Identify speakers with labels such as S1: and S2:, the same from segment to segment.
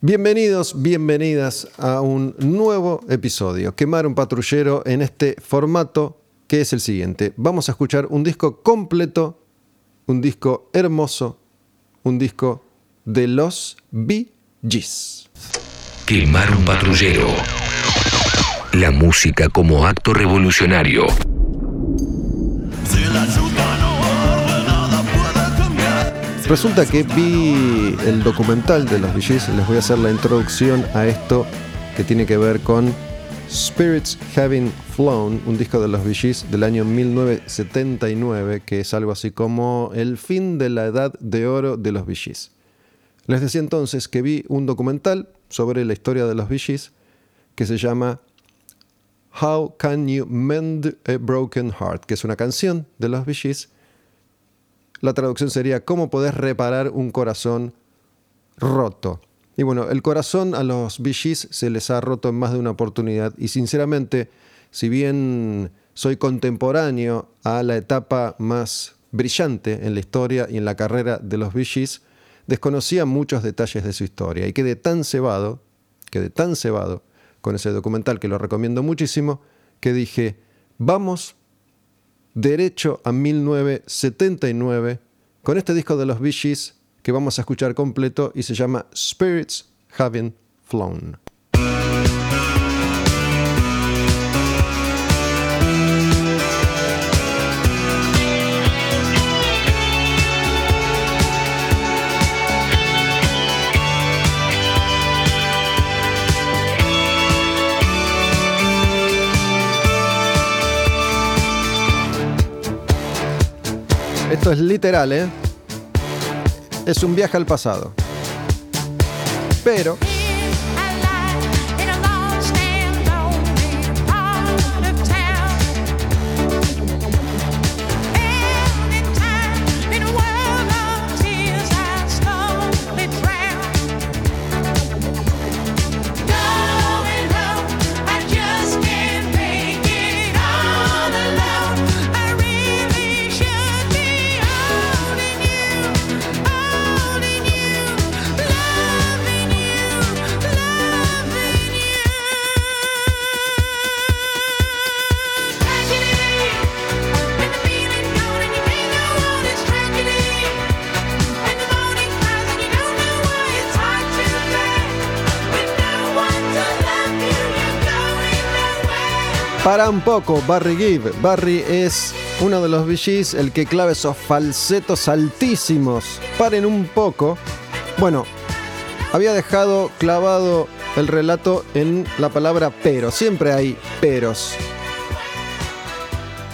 S1: Bienvenidos, bienvenidas a un nuevo episodio, Quemar un patrullero en este formato que es el siguiente. Vamos a escuchar un disco completo, un disco hermoso, un disco de los Bee Gees.
S2: Quemar un patrullero. La música como acto revolucionario.
S1: Resulta que vi el documental de los VGs, les voy a hacer la introducción a esto que tiene que ver con Spirits Having Flown, un disco de los VGs del año 1979, que es algo así como el fin de la edad de oro de los VGs. Les decía entonces que vi un documental sobre la historia de los VGs que se llama How Can You Mend a Broken Heart, que es una canción de los VGs la traducción sería ¿Cómo podés reparar un corazón roto? Y bueno, el corazón a los VGs se les ha roto en más de una oportunidad y sinceramente, si bien soy contemporáneo a la etapa más brillante en la historia y en la carrera de los VGs, desconocía muchos detalles de su historia y quedé tan cebado, quedé tan cebado con ese documental que lo recomiendo muchísimo, que dije, vamos derecho a 1979 con este disco de los Bee Gees que vamos a escuchar completo y se llama Spirits Having Flown. Es literal, ¿eh? Es un viaje al pasado. Pero Para un poco, Barry Gibb. Barry es uno de los VGs, el que clave esos falsetos altísimos. Paren un poco. Bueno, había dejado clavado el relato en la palabra pero. Siempre hay peros.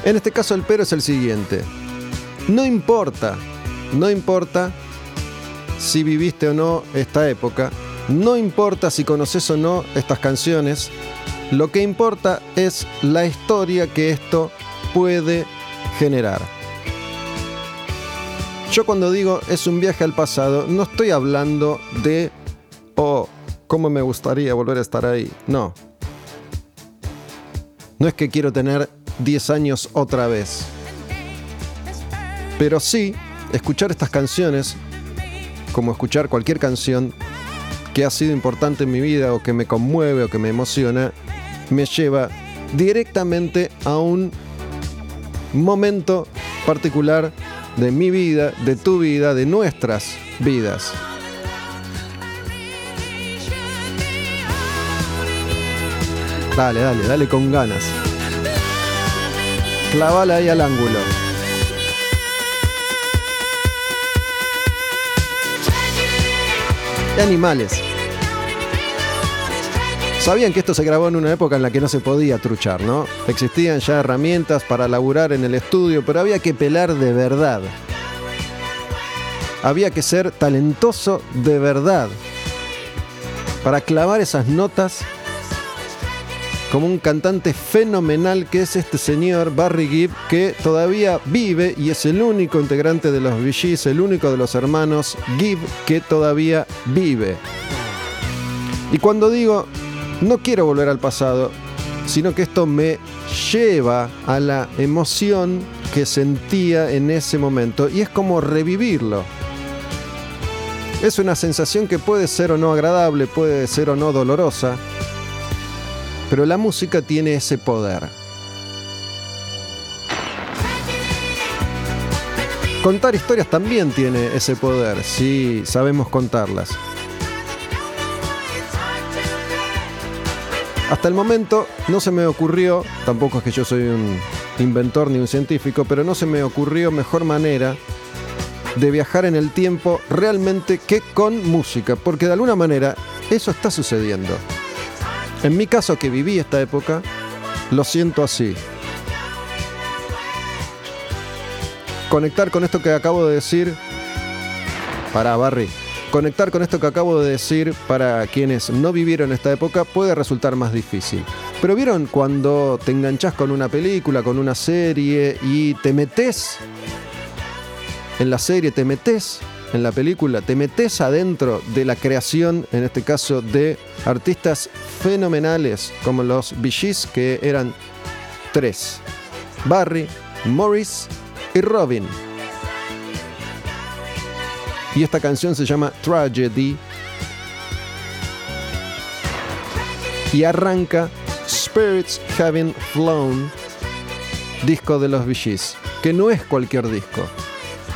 S1: En este caso el pero es el siguiente. No importa, no importa si viviste o no esta época, no importa si conoces o no estas canciones, lo que importa es la historia que esto puede generar. Yo cuando digo es un viaje al pasado, no estoy hablando de, oh, cómo me gustaría volver a estar ahí. No. No es que quiero tener 10 años otra vez. Pero sí, escuchar estas canciones, como escuchar cualquier canción que ha sido importante en mi vida o que me conmueve o que me emociona, me lleva directamente a un momento particular de mi vida, de tu vida, de nuestras vidas. Dale, dale, dale con ganas. Clavala ahí al ángulo. Y animales. Sabían que esto se grabó en una época en la que no se podía truchar, ¿no? Existían ya herramientas para laburar en el estudio, pero había que pelar de verdad. Había que ser talentoso de verdad para clavar esas notas como un cantante fenomenal que es este señor Barry Gibb, que todavía vive y es el único integrante de los VGs, el único de los hermanos Gibb que todavía vive. Y cuando digo no quiero volver al pasado, sino que esto me lleva a la emoción que sentía en ese momento y es como revivirlo. Es una sensación que puede ser o no agradable, puede ser o no dolorosa, pero la música tiene ese poder. Contar historias también tiene ese poder, si sabemos contarlas. Hasta el momento no se me ocurrió, tampoco es que yo soy un inventor ni un científico, pero no se me ocurrió mejor manera de viajar en el tiempo realmente que con música, porque de alguna manera eso está sucediendo. En mi caso que viví esta época, lo siento así. Conectar con esto que acabo de decir, para Barry, conectar con esto que acabo de decir para quienes no vivieron esta época puede resultar más difícil. Pero vieron cuando te enganchás con una película, con una serie y te metes en la serie, te metes en la película, te metes adentro de la creación, en este caso de artistas fenomenales como los Bee que eran tres: Barry, Morris y Robin. Y esta canción se llama Tragedy. Y arranca Spirits Having Flown, disco de los Bee que no es cualquier disco.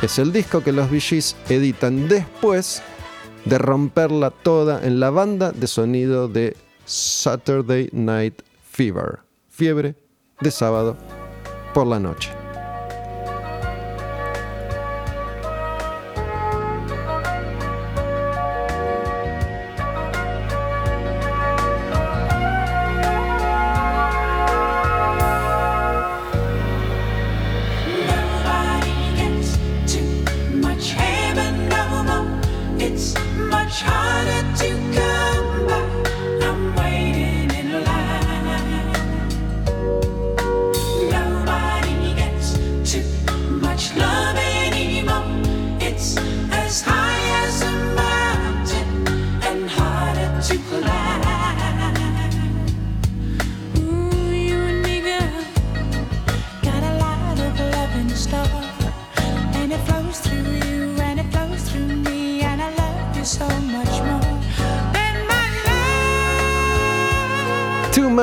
S1: Es el disco que los Bee editan después de romperla toda en la banda de sonido de Saturday Night Fever, fiebre de sábado por la noche.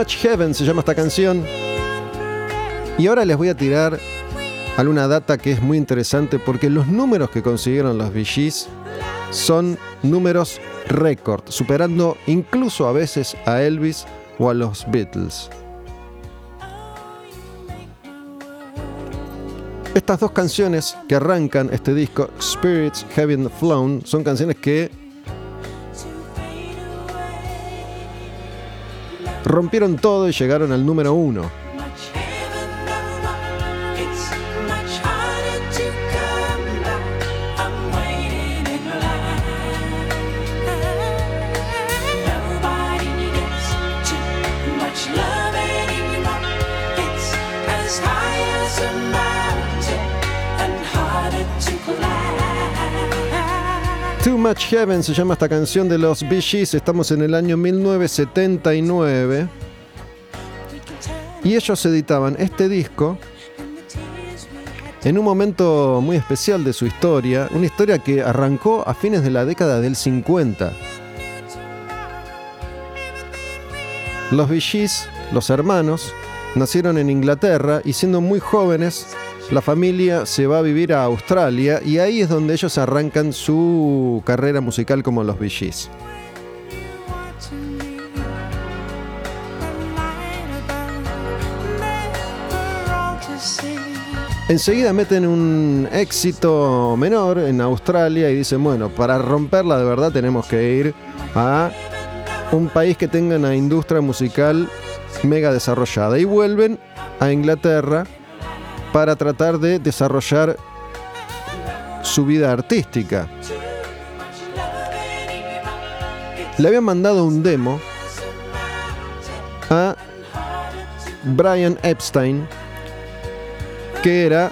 S1: Heaven se llama esta canción. Y ahora les voy a tirar alguna data que es muy interesante porque los números que consiguieron los VGs son números récord, superando incluso a veces a Elvis o a los Beatles. Estas dos canciones que arrancan este disco, Spirits Having Flown, son canciones que rompieron todo y llegaron al número uno. Much Heaven se llama esta canción de los Bee Estamos en el año 1979. Y ellos editaban este disco en un momento muy especial de su historia, una historia que arrancó a fines de la década del 50. Los Bee los hermanos, nacieron en Inglaterra y siendo muy jóvenes la familia se va a vivir a Australia y ahí es donde ellos arrancan su carrera musical como los Bee Enseguida meten un éxito menor en Australia y dicen, bueno, para romperla de verdad tenemos que ir a un país que tenga una industria musical mega desarrollada. Y vuelven a Inglaterra para tratar de desarrollar su vida artística. Le habían mandado un demo a Brian Epstein, que era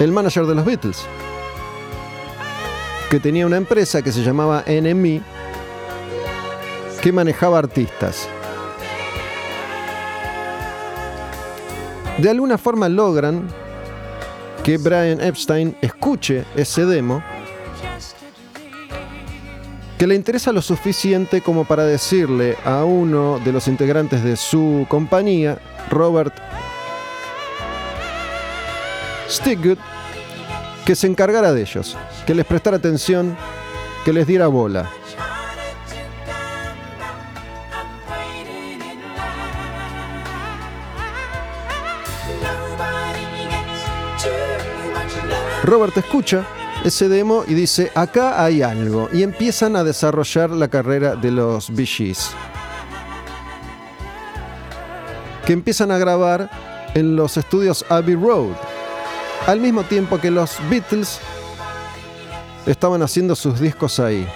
S1: el manager de los Beatles, que tenía una empresa que se llamaba NME, que manejaba artistas. De alguna forma logran que Brian Epstein escuche ese demo que le interesa lo suficiente como para decirle a uno de los integrantes de su compañía, Robert Stiggood, que se encargara de ellos, que les prestara atención, que les diera bola. Robert escucha ese demo y dice, acá hay algo. Y empiezan a desarrollar la carrera de los Bee Gees. Que empiezan a grabar en los estudios Abbey Road. Al mismo tiempo que los Beatles estaban haciendo sus discos ahí.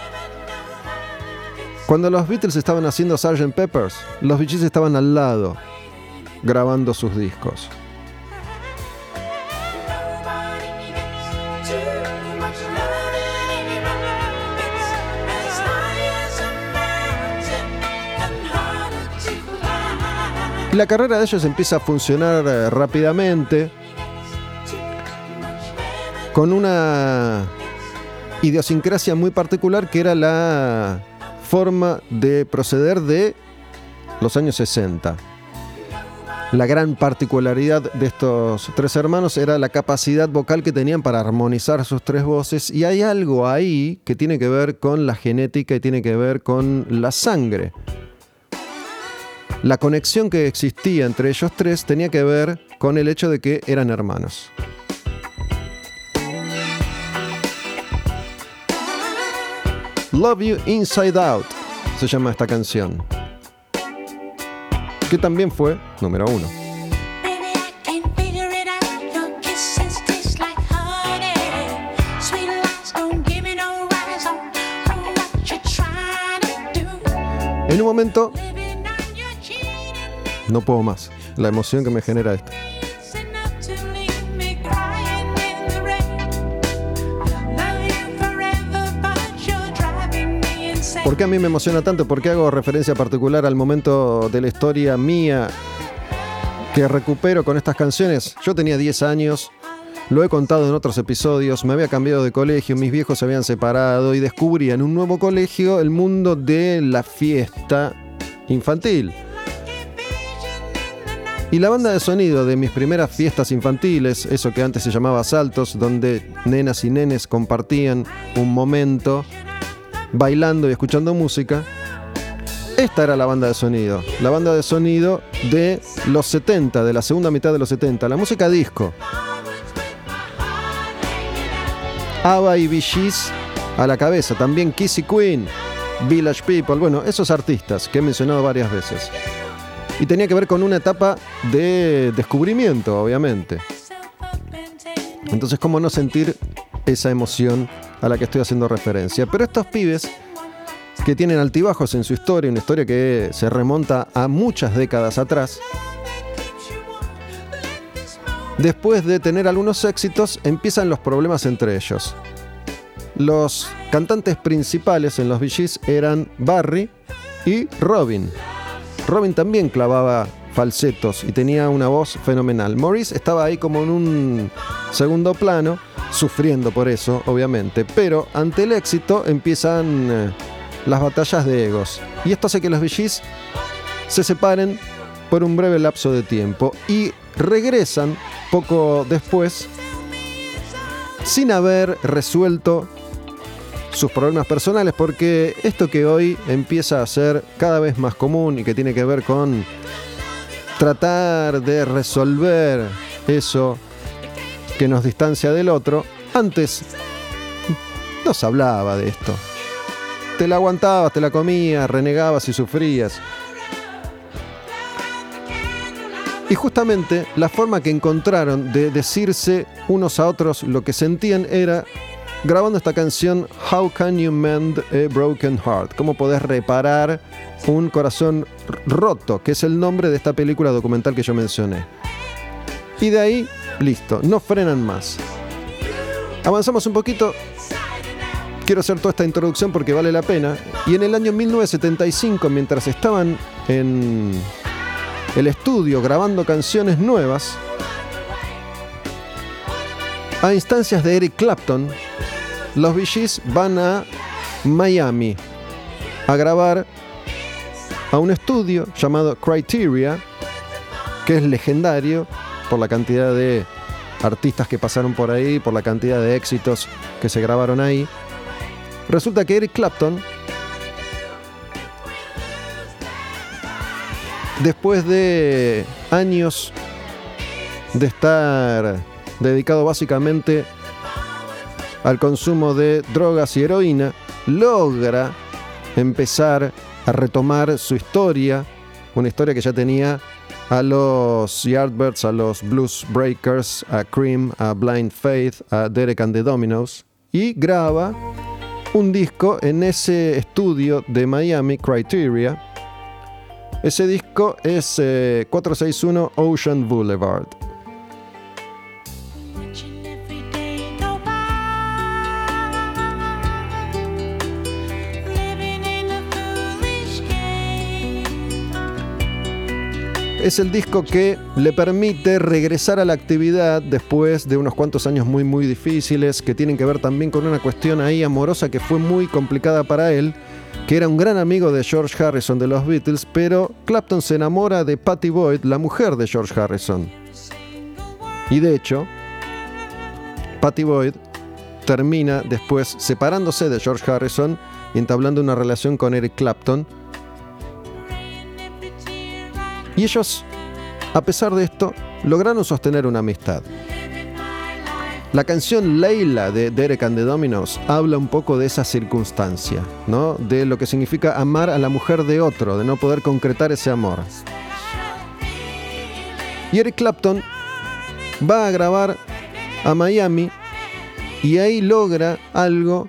S1: Cuando los Beatles estaban haciendo Sgt. Peppers, los Bee Gees estaban al lado, grabando sus discos. La carrera de ellos empieza a funcionar eh, rápidamente con una idiosincrasia muy particular que era la forma de proceder de los años 60. La gran particularidad de estos tres hermanos era la capacidad vocal que tenían para armonizar sus tres voces y hay algo ahí que tiene que ver con la genética y tiene que ver con la sangre. La conexión que existía entre ellos tres tenía que ver con el hecho de que eran hermanos. Love You Inside Out se llama esta canción, que también fue número uno. En un momento no puedo más. La emoción que me genera esto. ¿Por qué a mí me emociona tanto? ¿Por qué hago referencia particular al momento de la historia mía que recupero con estas canciones? Yo tenía 10 años, lo he contado en otros episodios, me había cambiado de colegio, mis viejos se habían separado y descubrí en un nuevo colegio el mundo de la fiesta infantil. Y la banda de sonido de mis primeras fiestas infantiles, eso que antes se llamaba saltos, donde nenas y nenes compartían un momento bailando y escuchando música, esta era la banda de sonido. La banda de sonido de los 70, de la segunda mitad de los 70, la música disco. Ava y Bee a la cabeza, también Kissy Queen, Village People, bueno, esos artistas que he mencionado varias veces. Y tenía que ver con una etapa de descubrimiento, obviamente. Entonces, ¿cómo no sentir esa emoción a la que estoy haciendo referencia? Pero estos pibes que tienen altibajos en su historia, una historia que se remonta a muchas décadas atrás, después de tener algunos éxitos, empiezan los problemas entre ellos. Los cantantes principales en los VGs eran Barry y Robin. Robin también clavaba falsetos y tenía una voz fenomenal. Maurice estaba ahí como en un segundo plano, sufriendo por eso, obviamente, pero ante el éxito empiezan eh, las batallas de egos. Y esto hace que los VGs se separen por un breve lapso de tiempo y regresan poco después sin haber resuelto sus problemas personales, porque esto que hoy empieza a ser cada vez más común y que tiene que ver con tratar de resolver eso que nos distancia del otro, antes no se hablaba de esto. Te la aguantabas, te la comías, renegabas y sufrías. Y justamente la forma que encontraron de decirse unos a otros lo que sentían era grabando esta canción How Can You Mend a Broken Heart? ¿Cómo podés reparar un corazón roto? Que es el nombre de esta película documental que yo mencioné. Y de ahí, listo, no frenan más. Avanzamos un poquito. Quiero hacer toda esta introducción porque vale la pena. Y en el año 1975, mientras estaban en el estudio grabando canciones nuevas, a instancias de Eric Clapton, los Bee van a Miami a grabar a un estudio llamado Criteria, que es legendario por la cantidad de artistas que pasaron por ahí, por la cantidad de éxitos que se grabaron ahí. Resulta que Eric Clapton, después de años de estar dedicado básicamente al consumo de drogas y heroína, logra empezar a retomar su historia, una historia que ya tenía a los Yardbirds, a los Blues Breakers, a Cream, a Blind Faith, a Derek and the Dominos, y graba un disco en ese estudio de Miami, Criteria. Ese disco es 461 eh, Ocean Boulevard. Es el disco que le permite regresar a la actividad después de unos cuantos años muy muy difíciles que tienen que ver también con una cuestión ahí amorosa que fue muy complicada para él, que era un gran amigo de George Harrison de los Beatles, pero Clapton se enamora de Patty Boyd, la mujer de George Harrison. Y de hecho, Patty Boyd termina después separándose de George Harrison y entablando una relación con Eric Clapton, y ellos, a pesar de esto, lograron sostener una amistad. La canción Leila de Derek and the Dominos habla un poco de esa circunstancia, ¿no? De lo que significa amar a la mujer de otro, de no poder concretar ese amor. Y Eric Clapton va a grabar a Miami y ahí logra algo.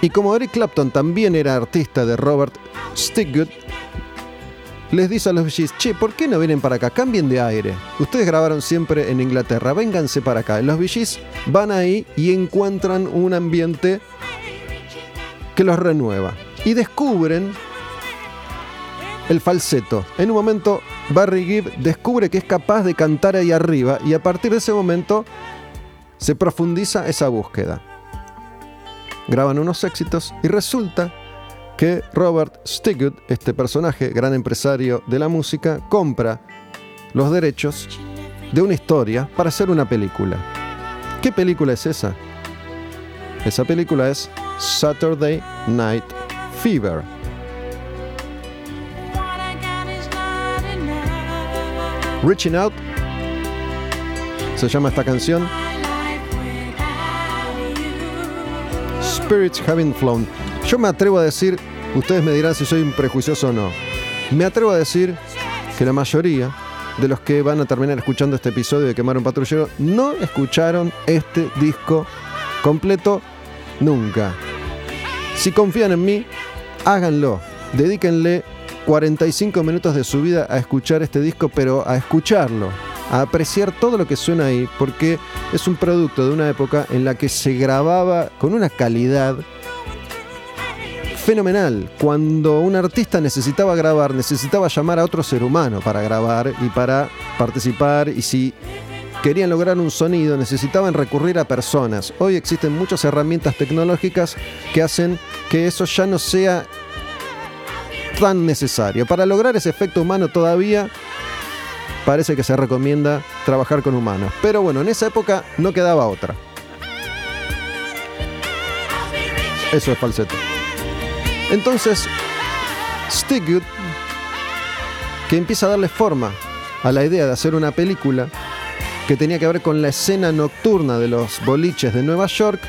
S1: Y como Eric Clapton también era artista de Robert Stigwood, les dice a los VGs, che, ¿por qué no vienen para acá? Cambien de aire. Ustedes grabaron siempre en Inglaterra, vénganse para acá. Los VGs van ahí y encuentran un ambiente que los renueva. Y descubren el falseto. En un momento, Barry Gibb descubre que es capaz de cantar ahí arriba y a partir de ese momento se profundiza esa búsqueda. Graban unos éxitos y resulta que Robert Stigwood, este personaje, gran empresario de la música, compra los derechos de una historia para hacer una película. ¿Qué película es esa? Esa película es Saturday Night Fever. Reaching Out se llama esta canción. Spirits Having Flown. Yo me atrevo a decir, ustedes me dirán si soy un prejuicioso o no, me atrevo a decir que la mayoría de los que van a terminar escuchando este episodio de Quemar un Patrullero no escucharon este disco completo nunca. Si confían en mí, háganlo. Dedíquenle 45 minutos de su vida a escuchar este disco, pero a escucharlo, a apreciar todo lo que suena ahí, porque es un producto de una época en la que se grababa con una calidad fenomenal. Cuando un artista necesitaba grabar, necesitaba llamar a otro ser humano para grabar y para participar. Y si querían lograr un sonido, necesitaban recurrir a personas. Hoy existen muchas herramientas tecnológicas que hacen que eso ya no sea tan necesario. Para lograr ese efecto humano todavía parece que se recomienda trabajar con humanos. Pero bueno, en esa época no quedaba otra. Eso es falseto. Entonces, Stigwood, que empieza a darle forma a la idea de hacer una película que tenía que ver con la escena nocturna de los boliches de Nueva York,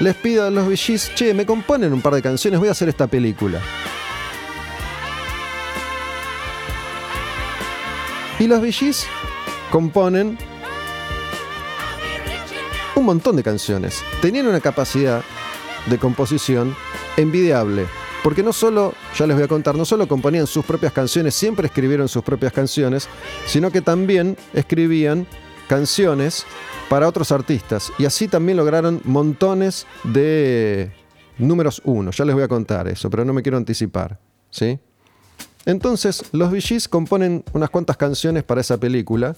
S1: les pide a los VGs, che, me componen un par de canciones, voy a hacer esta película. Y los VGs componen un montón de canciones. Tenían una capacidad de composición envidiable. Porque no solo, ya les voy a contar, no solo componían sus propias canciones, siempre escribieron sus propias canciones, sino que también escribían canciones para otros artistas. Y así también lograron montones de números uno. Ya les voy a contar eso, pero no me quiero anticipar. ¿sí? Entonces, los VGs componen unas cuantas canciones para esa película.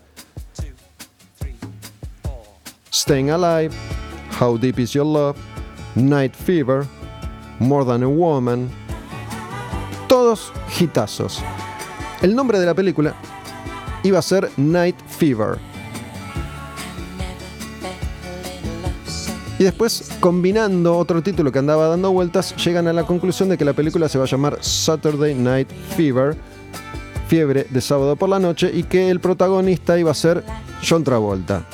S1: Staying Alive, How Deep Is Your Love, Night Fever, More Than a Woman. Todos hitazos. El nombre de la película iba a ser Night Fever. Y después, combinando otro título que andaba dando vueltas, llegan a la conclusión de que la película se va a llamar Saturday Night Fever, fiebre de sábado por la noche, y que el protagonista iba a ser John Travolta.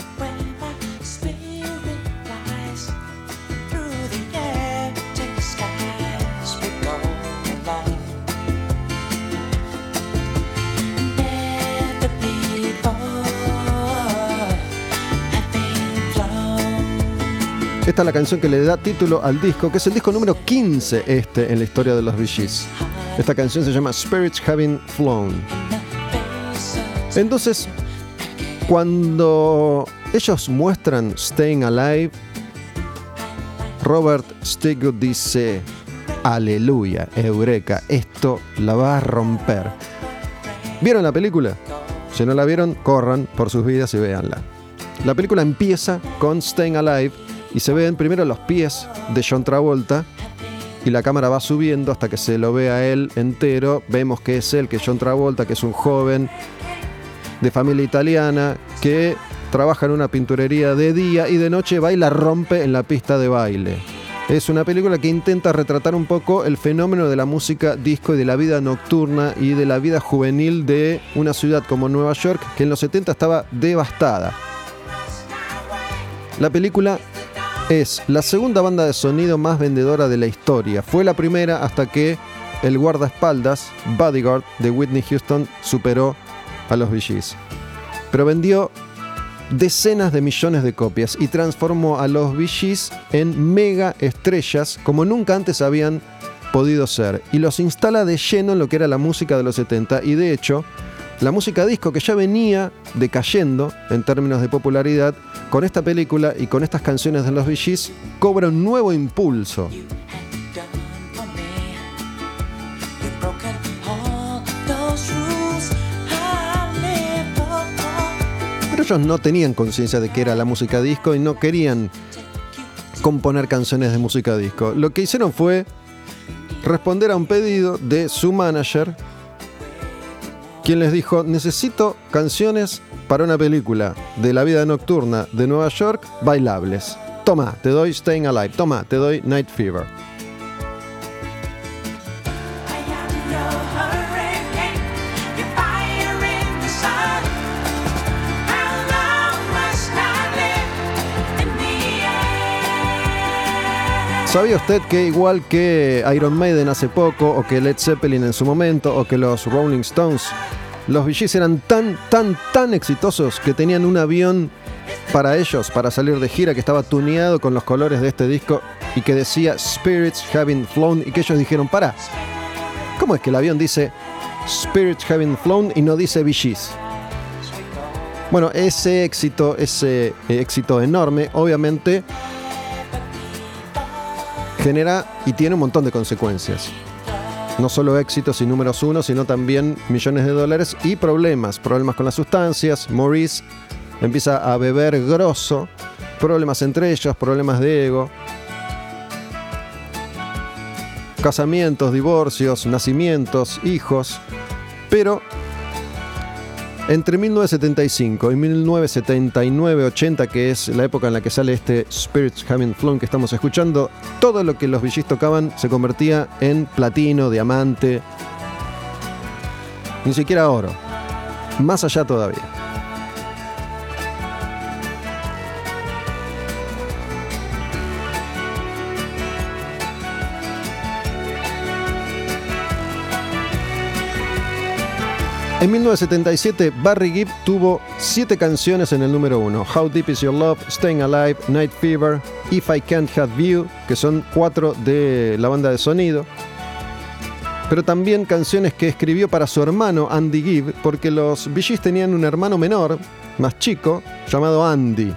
S1: Esta es la canción que le da título al disco, que es el disco número 15 este en la historia de los Bee Esta canción se llama Spirits Having Flown. Entonces, cuando ellos muestran Staying Alive, Robert Stigwood dice, aleluya, eureka, esto la va a romper. ¿Vieron la película? Si no la vieron, corran por sus vidas y véanla. La película empieza con Staying Alive y se ven primero los pies de John Travolta y la cámara va subiendo hasta que se lo ve a él entero. Vemos que es él, que es John Travolta, que es un joven de familia italiana que trabaja en una pinturería de día y de noche baila rompe en la pista de baile. Es una película que intenta retratar un poco el fenómeno de la música disco y de la vida nocturna y de la vida juvenil de una ciudad como Nueva York que en los 70 estaba devastada. La película es la segunda banda de sonido más vendedora de la historia. Fue la primera hasta que el guardaespaldas, Bodyguard, de Whitney Houston, superó a los Bee Pero vendió decenas de millones de copias y transformó a los Bee en mega estrellas como nunca antes habían podido ser. Y los instala de lleno en lo que era la música de los 70 y de hecho la música disco que ya venía decayendo en términos de popularidad, con esta película y con estas canciones de los Bee cobra un nuevo impulso. Pero ellos no tenían conciencia de que era la música disco y no querían componer canciones de música disco. Lo que hicieron fue responder a un pedido de su manager, quien les dijo, necesito canciones para una película de la vida nocturna de Nueva York bailables. Toma, te doy Staying Alive. Toma, te doy Night Fever. ¿Sabía usted que igual que Iron Maiden hace poco, o que Led Zeppelin en su momento, o que los Rolling Stones los VGs eran tan, tan, tan exitosos que tenían un avión para ellos, para salir de gira, que estaba tuneado con los colores de este disco y que decía Spirits Having Flown y que ellos dijeron, para, ¿cómo es que el avión dice Spirits Having Flown y no dice VGs? Bueno, ese éxito, ese éxito enorme, obviamente genera y tiene un montón de consecuencias no solo éxitos y números uno, sino también millones de dólares y problemas, problemas con las sustancias. Maurice empieza a beber grosso, problemas entre ellos, problemas de ego, casamientos, divorcios, nacimientos, hijos, pero entre 1975 y 1979-80, que es la época en la que sale este Spirits Having Flown que estamos escuchando, todo lo que los VGs tocaban se convertía en platino, diamante, ni siquiera oro. Más allá todavía. En 1977, Barry Gibb tuvo siete canciones en el número uno: How Deep Is Your Love, Staying Alive, Night Fever, If I Can't Have You, que son cuatro de la banda de sonido. Pero también canciones que escribió para su hermano Andy Gibb, porque los Bee tenían un hermano menor, más chico, llamado Andy.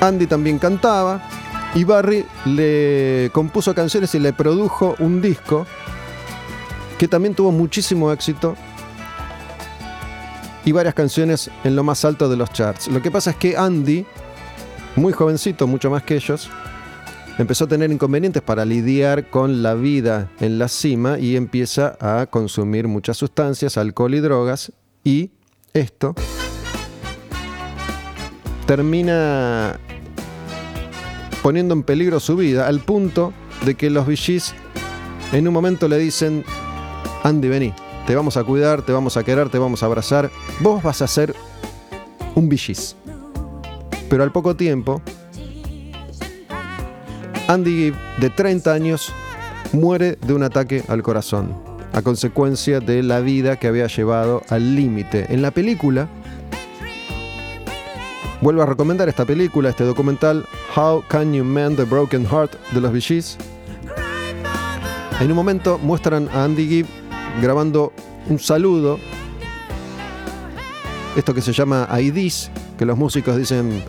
S1: Andy también cantaba y Barry le compuso canciones y le produjo un disco que también tuvo muchísimo éxito y varias canciones en lo más alto de los charts. Lo que pasa es que Andy, muy jovencito, mucho más que ellos, empezó a tener inconvenientes para lidiar con la vida en la cima y empieza a consumir muchas sustancias, alcohol y drogas y esto termina poniendo en peligro su vida al punto de que los VGs en un momento le dicen, Andy, vení, te vamos a cuidar, te vamos a querer, te vamos a abrazar, vos vas a ser un VGs. Pero al poco tiempo, Andy Gibb, de 30 años, muere de un ataque al corazón, a consecuencia de la vida que había llevado al límite. En la película, vuelvo a recomendar esta película, este documental, How Can You Mend the Broken Heart de los VGs. En un momento muestran a Andy Gibb grabando un saludo, esto que se llama IDs, que los músicos dicen,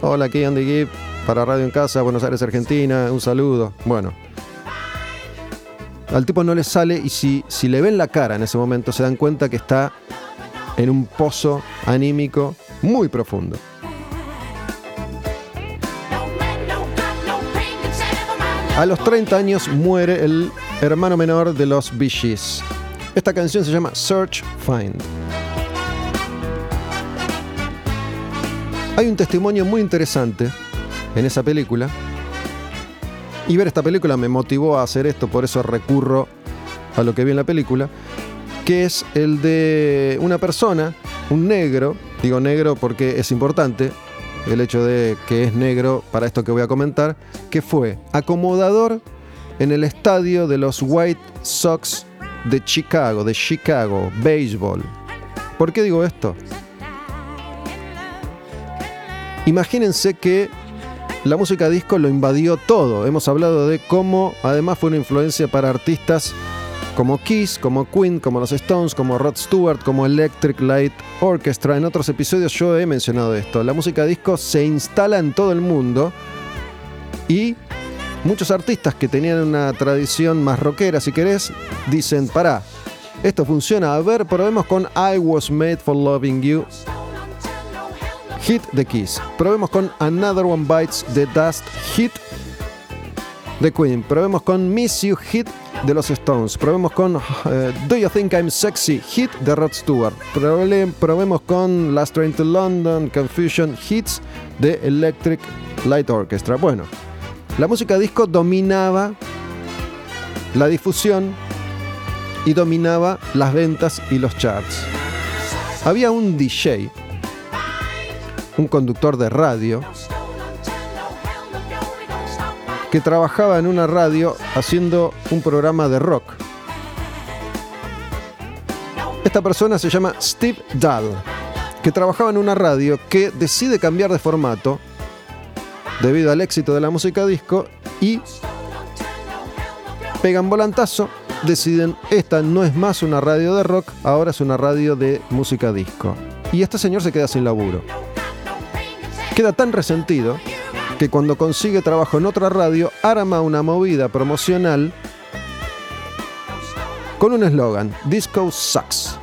S1: hola aquí Andy Gibb, para Radio en Casa, Buenos Aires, Argentina, un saludo. Bueno, al tipo no le sale y si, si le ven la cara en ese momento se dan cuenta que está en un pozo anímico muy profundo. A los 30 años muere el hermano menor de los Bee. Esta canción se llama Search Find. Hay un testimonio muy interesante en esa película. Y ver esta película me motivó a hacer esto, por eso recurro a lo que vi en la película, que es el de una persona, un negro, digo negro porque es importante el hecho de que es negro para esto que voy a comentar, que fue acomodador en el estadio de los White Sox de Chicago, de Chicago, béisbol. ¿Por qué digo esto? Imagínense que la música disco lo invadió todo. Hemos hablado de cómo además fue una influencia para artistas como Kiss, como Queen, como los Stones, como Rod Stewart, como Electric Light Orchestra. En otros episodios yo he mencionado esto. La música disco se instala en todo el mundo y muchos artistas que tenían una tradición más rockera, si querés, dicen, pará, esto funciona. A ver, probemos con I Was Made for Loving You Hit the Kiss. Probemos con Another One Bites the Dust Hit the Queen. Probemos con Miss You Hit de los Stones. Probemos con eh, Do You Think I'm Sexy Hit de Rod Stewart. probemos con Last Train to London Confusion Hits de Electric Light Orchestra. Bueno, la música disco dominaba la difusión y dominaba las ventas y los charts. Había un DJ un conductor de radio, que trabajaba en una radio haciendo un programa de rock. Esta persona se llama Steve Dahl, que trabajaba en una radio que decide cambiar de formato debido al éxito de la música disco y pegan volantazo, deciden, esta no es más una radio de rock, ahora es una radio de música disco. Y este señor se queda sin laburo queda tan resentido que cuando consigue trabajo en otra radio arma una movida promocional con un eslogan, Disco Sucks.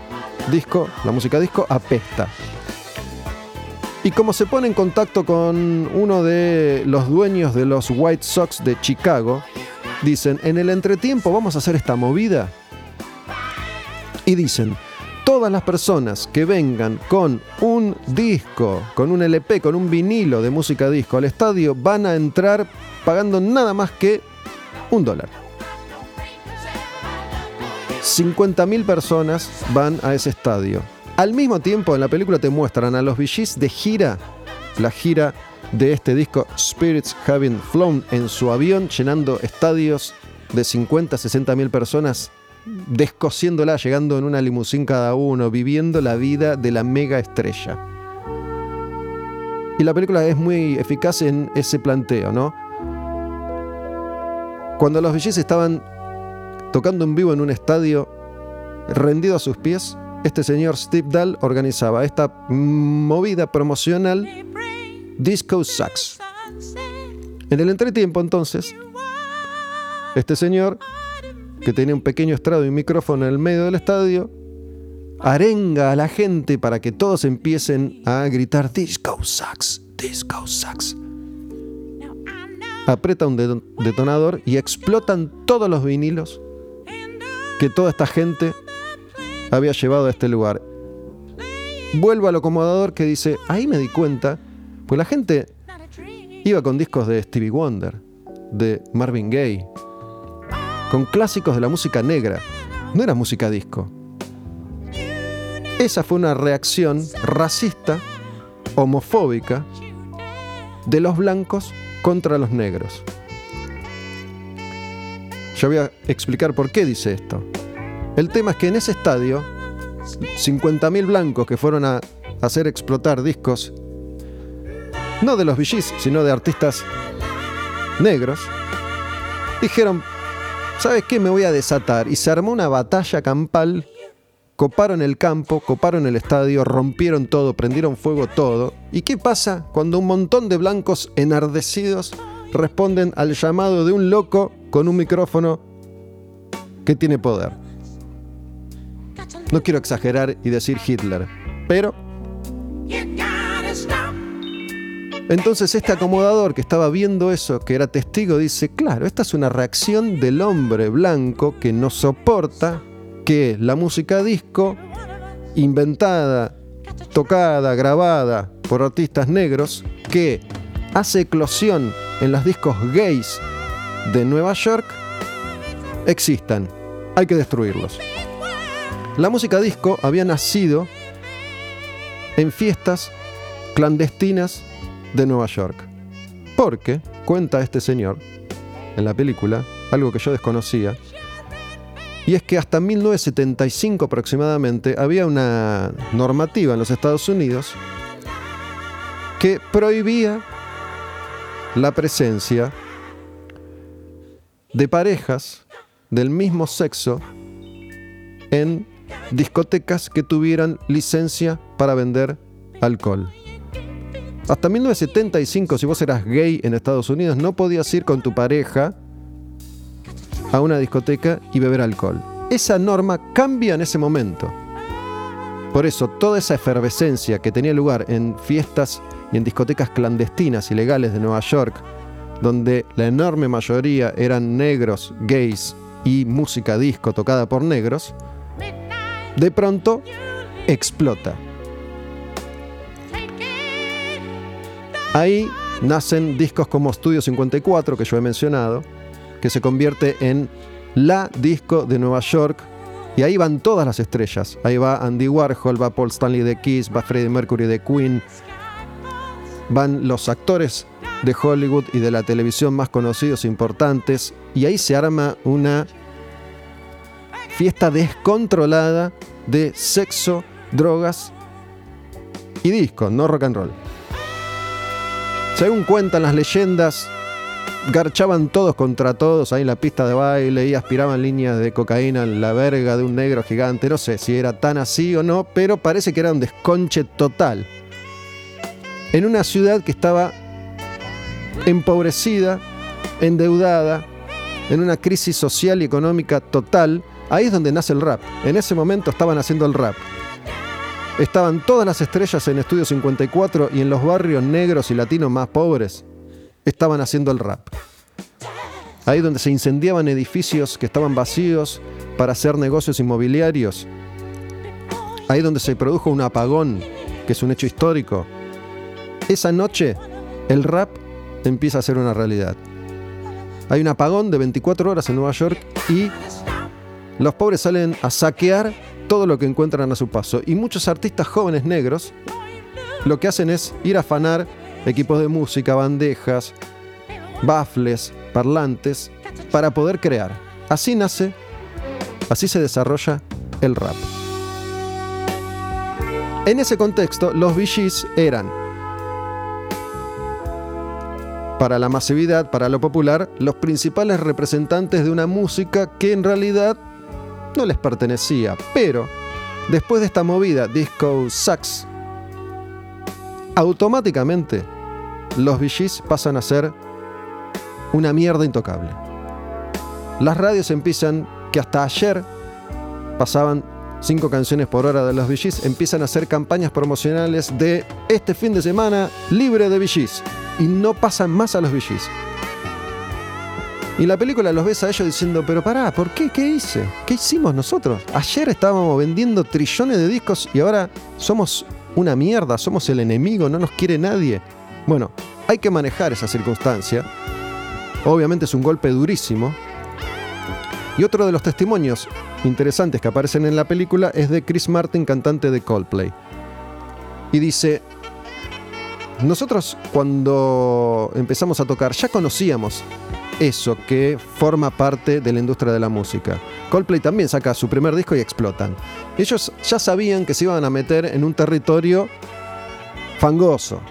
S1: Disco, la música disco apesta. Y como se pone en contacto con uno de los dueños de los White Sox de Chicago, dicen, en el entretiempo vamos a hacer esta movida. Y dicen, todas las personas que vengan con un disco, con un LP, con un vinilo de música disco al estadio, van a entrar pagando nada más que un dólar. 50.000 personas van a ese estadio. Al mismo tiempo, en la película te muestran a los VGs de gira, la gira de este disco Spirits Having Flown en su avión, llenando estadios de 50, 60 mil personas descosiéndola, llegando en una limusín cada uno, viviendo la vida de la mega estrella. Y la película es muy eficaz en ese planteo, ¿no? Cuando los VGs estaban tocando en vivo en un estadio, rendido a sus pies, este señor Steve Dahl organizaba esta movida promocional Disco Sax. En el entretiempo entonces, este señor que tenía un pequeño estrado y un micrófono en el medio del estadio, arenga a la gente para que todos empiecen a gritar Disco Sucks, Disco Sucks. aprieta un detonador y explotan todos los vinilos que toda esta gente había llevado a este lugar. Vuelvo al acomodador que dice, ahí me di cuenta, pues la gente iba con discos de Stevie Wonder, de Marvin Gaye, con clásicos de la música negra, no era música disco. Esa fue una reacción racista, homofóbica, de los blancos contra los negros. Yo voy a explicar por qué dice esto. El tema es que en ese estadio, 50.000 blancos que fueron a hacer explotar discos, no de los VGs, sino de artistas negros, dijeron, ¿sabes qué? Me voy a desatar. Y se armó una batalla campal coparon el campo, coparon el estadio, rompieron todo, prendieron fuego todo. ¿Y qué pasa cuando un montón de blancos enardecidos responden al llamado de un loco con un micrófono que tiene poder? No quiero exagerar y decir Hitler, pero... Entonces este acomodador que estaba viendo eso, que era testigo, dice, claro, esta es una reacción del hombre blanco que no soporta que la música disco, inventada, tocada, grabada por artistas negros, que hace eclosión en los discos gays de Nueva York, existan. Hay que destruirlos. La música disco había nacido en fiestas clandestinas de Nueva York. Porque, cuenta este señor en la película, algo que yo desconocía, y es que hasta 1975 aproximadamente había una normativa en los Estados Unidos que prohibía la presencia de parejas del mismo sexo en discotecas que tuvieran licencia para vender alcohol. Hasta 1975, si vos eras gay en Estados Unidos, no podías ir con tu pareja a una discoteca y beber alcohol. Esa norma cambia en ese momento. Por eso, toda esa efervescencia que tenía lugar en fiestas y en discotecas clandestinas ilegales de Nueva York, donde la enorme mayoría eran negros, gays y música disco tocada por negros, de pronto explota. Ahí nacen discos como Studio 54, que yo he mencionado, que se convierte en la disco de Nueva York. Y ahí van todas las estrellas. Ahí va Andy Warhol, va Paul Stanley de Kiss, va Freddie Mercury de Queen. Van los actores de Hollywood y de la televisión más conocidos importantes. Y ahí se arma una fiesta descontrolada de sexo, drogas y disco, no rock and roll. Según cuentan las leyendas, garchaban todos contra todos ahí en la pista de baile y aspiraban líneas de cocaína en la verga de un negro gigante. No sé si era tan así o no, pero parece que era un desconche total. En una ciudad que estaba empobrecida, endeudada, en una crisis social y económica total, ahí es donde nace el rap. En ese momento estaban haciendo el rap. Estaban todas las estrellas en Estudio 54 y en los barrios negros y latinos más pobres estaban haciendo el rap. Ahí donde se incendiaban edificios que estaban vacíos para hacer negocios inmobiliarios. Ahí donde se produjo un apagón, que es un hecho histórico. Esa noche el rap empieza a ser una realidad. Hay un apagón de 24 horas en Nueva York y los pobres salen a saquear todo lo que encuentran a su paso. Y muchos artistas jóvenes negros lo que hacen es ir a afanar equipos de música, bandejas, baffles, parlantes, para poder crear. Así nace, así se desarrolla el rap. En ese contexto, los VGs eran, para la masividad, para lo popular, los principales representantes de una música que en realidad no les pertenecía. Pero, después de esta movida Disco Sax, automáticamente los VGs pasan a ser una mierda intocable. Las radios empiezan, que hasta ayer pasaban cinco canciones por hora de los VGs, empiezan a hacer campañas promocionales de este fin de semana libre de VGs y no pasan más a los VGs. Y la película los ves a ellos diciendo, pero pará, ¿por qué? ¿Qué hice? ¿Qué hicimos nosotros? Ayer estábamos vendiendo trillones de discos y ahora somos una mierda, somos el enemigo, no nos quiere nadie. Bueno, hay que manejar esa circunstancia. Obviamente es un golpe durísimo. Y otro de los testimonios interesantes que aparecen en la película es de Chris Martin, cantante de Coldplay. Y dice, nosotros cuando empezamos a tocar ya conocíamos eso que forma parte de la industria de la música. Coldplay también saca su primer disco y explotan. Ellos ya sabían que se iban a meter en un territorio fangoso,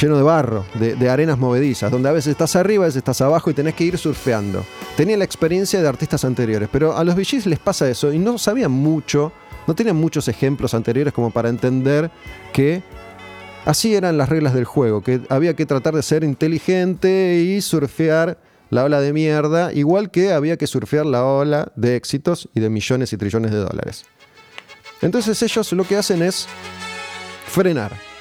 S1: lleno de barro, de, de, arenas movedizas, donde a veces estás arriba, a veces estás abajo y tenés que ir surfeando. Tenía la experiencia de artistas anteriores, pero a los VGs les pasa eso y no sabían mucho, no tenían muchos ejemplos anteriores como para entender que así eran las reglas del juego, que había que tratar de ser inteligente y surfear la ola de mierda, igual que había que surfear la ola de éxitos y de millones y trillones de dólares. Entonces ellos lo que hacen es frenar.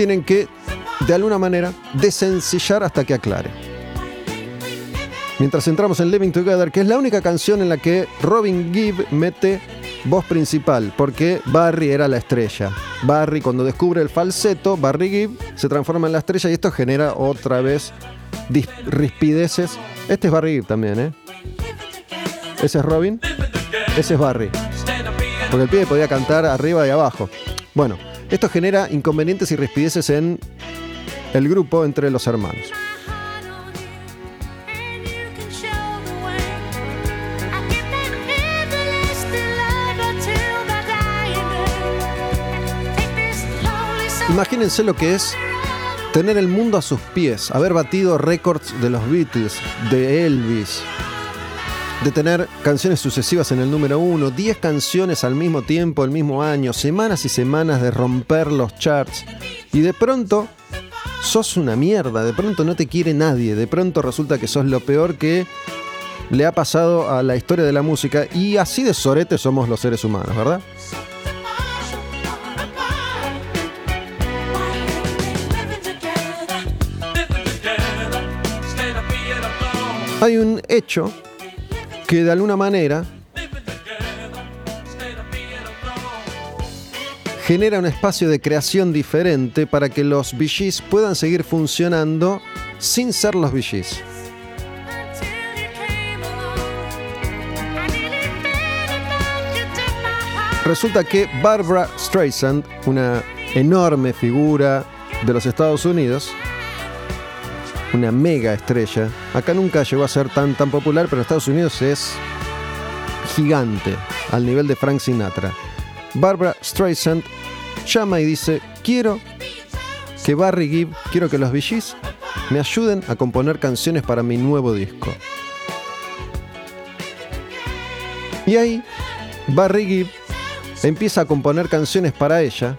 S1: Tienen que, de alguna manera, desencillar hasta que aclare. Mientras entramos en Living Together, que es la única canción en la que Robin Gibb mete voz principal, porque Barry era la estrella. Barry, cuando descubre el falseto, Barry Gibb se transforma en la estrella y esto genera otra vez rispideces. Este es Barry Gibb también, ¿eh? Ese es Robin, ese es Barry. Porque el pibe podía cantar arriba y abajo. Bueno, esto genera inconvenientes y rispideces en el grupo entre los hermanos. Imagínense lo que es tener el mundo a sus pies, haber batido récords de los Beatles, de Elvis, de tener canciones sucesivas en el número uno, 10 canciones al mismo tiempo, el mismo año, semanas y semanas de romper los charts. Y de pronto sos una mierda, de pronto no te quiere nadie, de pronto resulta que sos lo peor que le ha pasado a la historia de la música. Y así de sorete somos los seres humanos, ¿verdad? Hay un hecho que de alguna manera genera un espacio de creación diferente para que los VGs puedan seguir funcionando sin ser los VGs. Resulta que Barbara Streisand, una enorme figura de los Estados Unidos, una mega estrella. Acá nunca llegó a ser tan, tan popular, pero en Estados Unidos es gigante, al nivel de Frank Sinatra. Barbara Streisand llama y dice, quiero que Barry Gibb, quiero que los VGs me ayuden a componer canciones para mi nuevo disco. Y ahí, Barry Gibb empieza a componer canciones para ella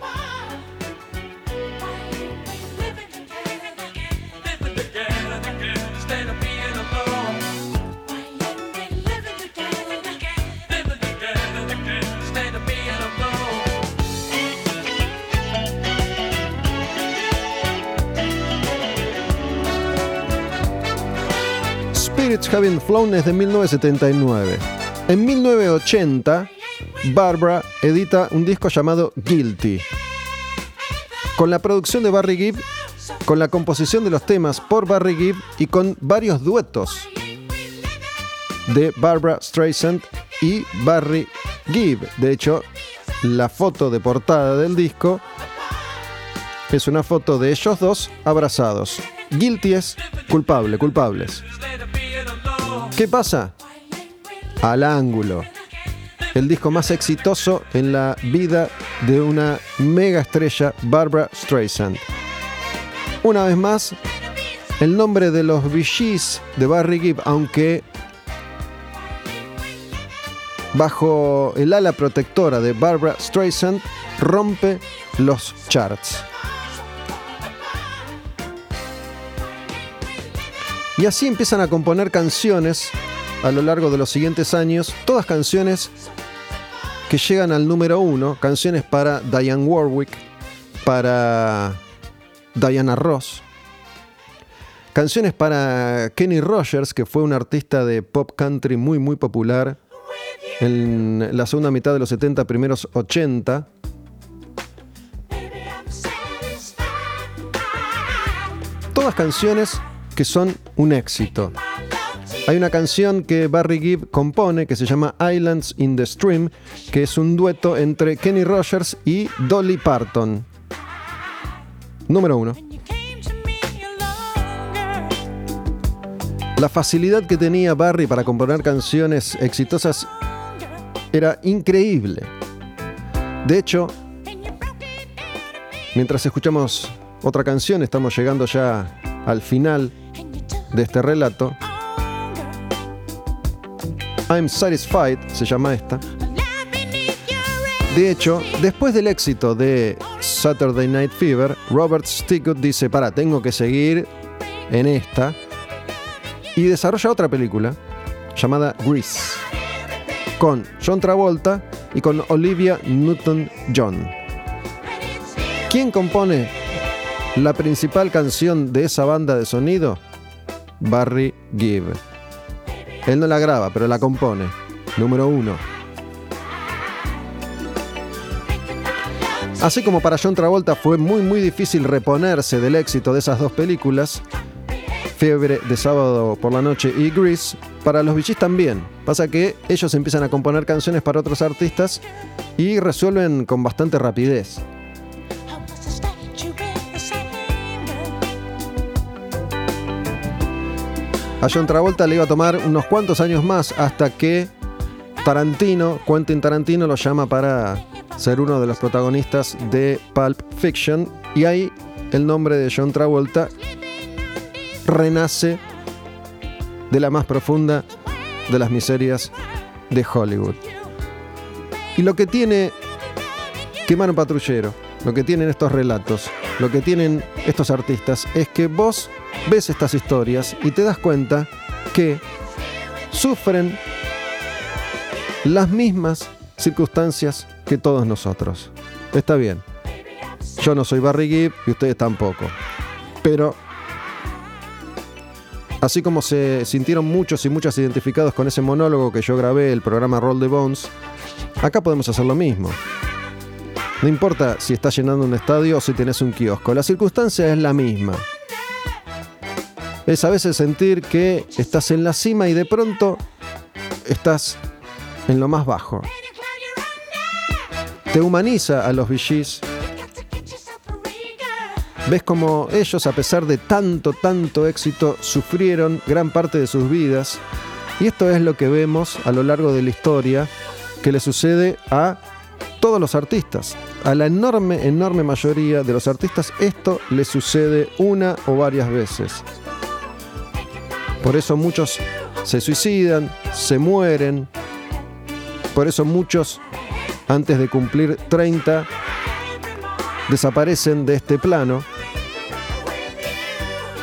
S1: Es de 1979. En 1980, Barbara edita un disco llamado Guilty. Con la producción de Barry Gibb, con la composición de los temas por Barry Gibb y con varios duetos de Barbara Streisand y Barry Gibb. De hecho, la foto de portada del disco es una foto de ellos dos abrazados. Guilty es culpable, culpables. ¿Qué pasa? Al ángulo. El disco más exitoso en la vida de una mega estrella, Barbara Streisand. Una vez más, el nombre de los VGs de Barry Gibb, aunque bajo el ala protectora de Barbara Streisand, rompe los charts. Y así empiezan a componer canciones a lo largo de los siguientes años, todas canciones que llegan al número uno, canciones para Diane Warwick, para Diana Ross, canciones para Kenny Rogers, que fue un artista de pop country muy muy popular en la segunda mitad de los 70, primeros 80. Todas canciones que son un éxito. Hay una canción que Barry Gibb compone que se llama Islands in the Stream, que es un dueto entre Kenny Rogers y Dolly Parton. Número uno. La facilidad que tenía Barry para componer canciones exitosas era increíble. De hecho, mientras escuchamos otra canción, estamos llegando ya al final de este relato. I'm Satisfied se llama esta. De hecho, después del éxito de Saturday Night Fever, Robert Stickett dice, para, tengo que seguir en esta. Y desarrolla otra película llamada Grease, con John Travolta y con Olivia Newton-John. ¿Quién compone la principal canción de esa banda de sonido? Barry Gibb. Él no la graba, pero la compone. Número uno. Así como para John Travolta fue muy muy difícil reponerse del éxito de esas dos películas, Fiebre de sábado por la noche y Grease, para los VGs también. Pasa que ellos empiezan a componer canciones para otros artistas y resuelven con bastante rapidez. A John Travolta le iba a tomar unos cuantos años más hasta que Tarantino, Quentin Tarantino, lo llama para ser uno de los protagonistas de Pulp Fiction y ahí el nombre de John Travolta renace de la más profunda de las miserias de Hollywood. Y lo que tiene Quemar un patrullero, lo que tienen estos relatos, lo que tienen estos artistas es que vos ves estas historias y te das cuenta que sufren las mismas circunstancias que todos nosotros. Está bien. Yo no soy Barry Gibb y ustedes tampoco. Pero así como se sintieron muchos y muchas identificados con ese monólogo que yo grabé, el programa Roll the Bones, acá podemos hacer lo mismo. No importa si estás llenando un estadio o si tenés un kiosco, la circunstancia es la misma es a veces sentir que estás en la cima y de pronto estás en lo más bajo. Te humaniza a los VGs. Ves como ellos, a pesar de tanto, tanto éxito, sufrieron gran parte de sus vidas. Y esto es lo que vemos a lo largo de la historia que le sucede a todos los artistas. A la enorme, enorme mayoría de los artistas esto le sucede una o varias veces. Por eso muchos se suicidan, se mueren. Por eso muchos, antes de cumplir 30, desaparecen de este plano.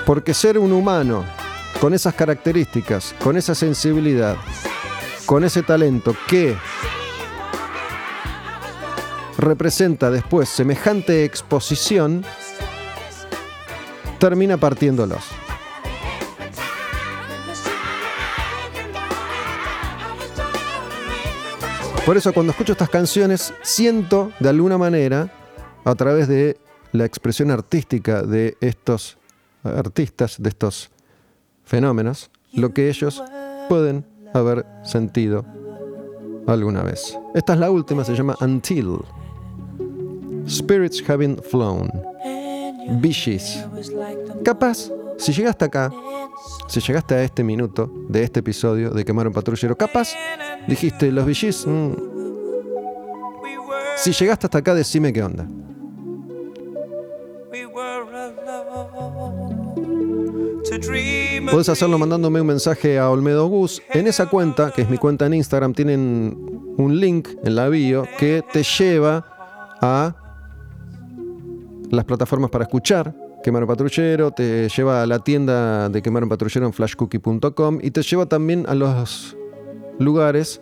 S1: Porque ser un humano con esas características, con esa sensibilidad, con ese talento que representa después semejante exposición, termina partiéndolos. Por eso cuando escucho estas canciones siento de alguna manera, a través de la expresión artística de estos artistas, de estos fenómenos, lo que ellos pueden haber sentido alguna vez. Esta es la última, se llama Until. Spirits Having Flown. Bishes. Capaz, si llegaste acá, si llegaste a este minuto de este episodio de Quemar un Patrullero, capaz Dijiste, los VGs. Mm. Si llegaste hasta acá, decime qué onda. Puedes hacerlo mandándome un mensaje a Olmedo Gus. En esa cuenta, que es mi cuenta en Instagram, tienen un link en la bio que te lleva a las plataformas para escuchar Quemar un Patrullero, te lleva a la tienda de Quemar un Patrullero en flashcookie.com y te lleva también a los lugares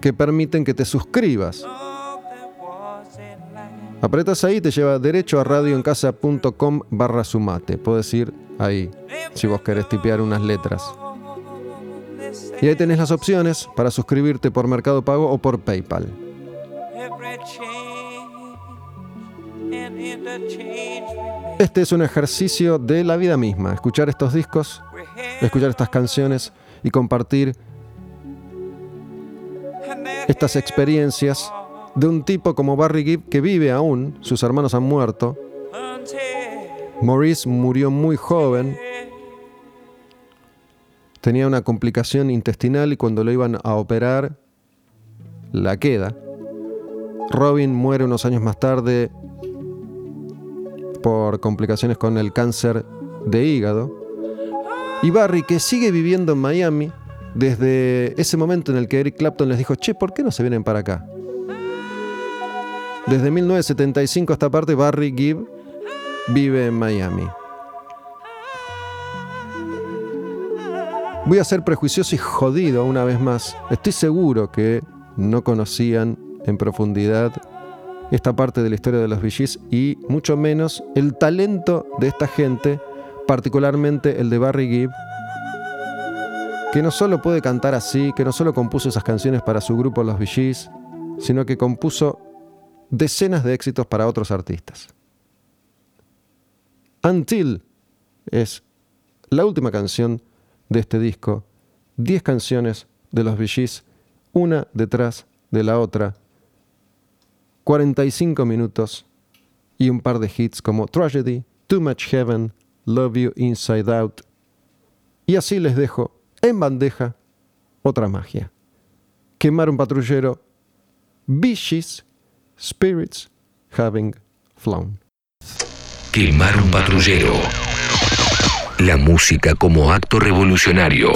S1: que permiten que te suscribas. Apretas ahí, te lleva derecho a radioencasa.com barra sumate. Puedes ir ahí si vos querés tipear unas letras. Y ahí tenés las opciones para suscribirte por Mercado Pago o por PayPal. Este es un ejercicio de la vida misma, escuchar estos discos, escuchar estas canciones y compartir estas experiencias de un tipo como Barry Gibb que vive aún, sus hermanos han muerto. Maurice murió muy joven, tenía una complicación intestinal y cuando lo iban a operar, la queda. Robin muere unos años más tarde por complicaciones con el cáncer de hígado. Y Barry, que sigue viviendo en Miami, desde ese momento en el que Eric Clapton les dijo, che, ¿por qué no se vienen para acá? Desde 1975 esta parte, Barry Gibb vive en Miami. Voy a ser prejuicioso y jodido una vez más. Estoy seguro que no conocían en profundidad esta parte de la historia de los VGs y mucho menos el talento de esta gente, particularmente el de Barry Gibb, que no solo puede cantar así, que no solo compuso esas canciones para su grupo Los VGs, sino que compuso decenas de éxitos para otros artistas. Until es la última canción de este disco, 10 canciones de los VGs, una detrás de la otra, 45 minutos y un par de hits como Tragedy, Too Much Heaven, Love You Inside Out. Y así les dejo en bandeja otra magia. Quemar un patrullero, Vicious Spirits Having Flown.
S2: Quemar un patrullero. La música como acto revolucionario.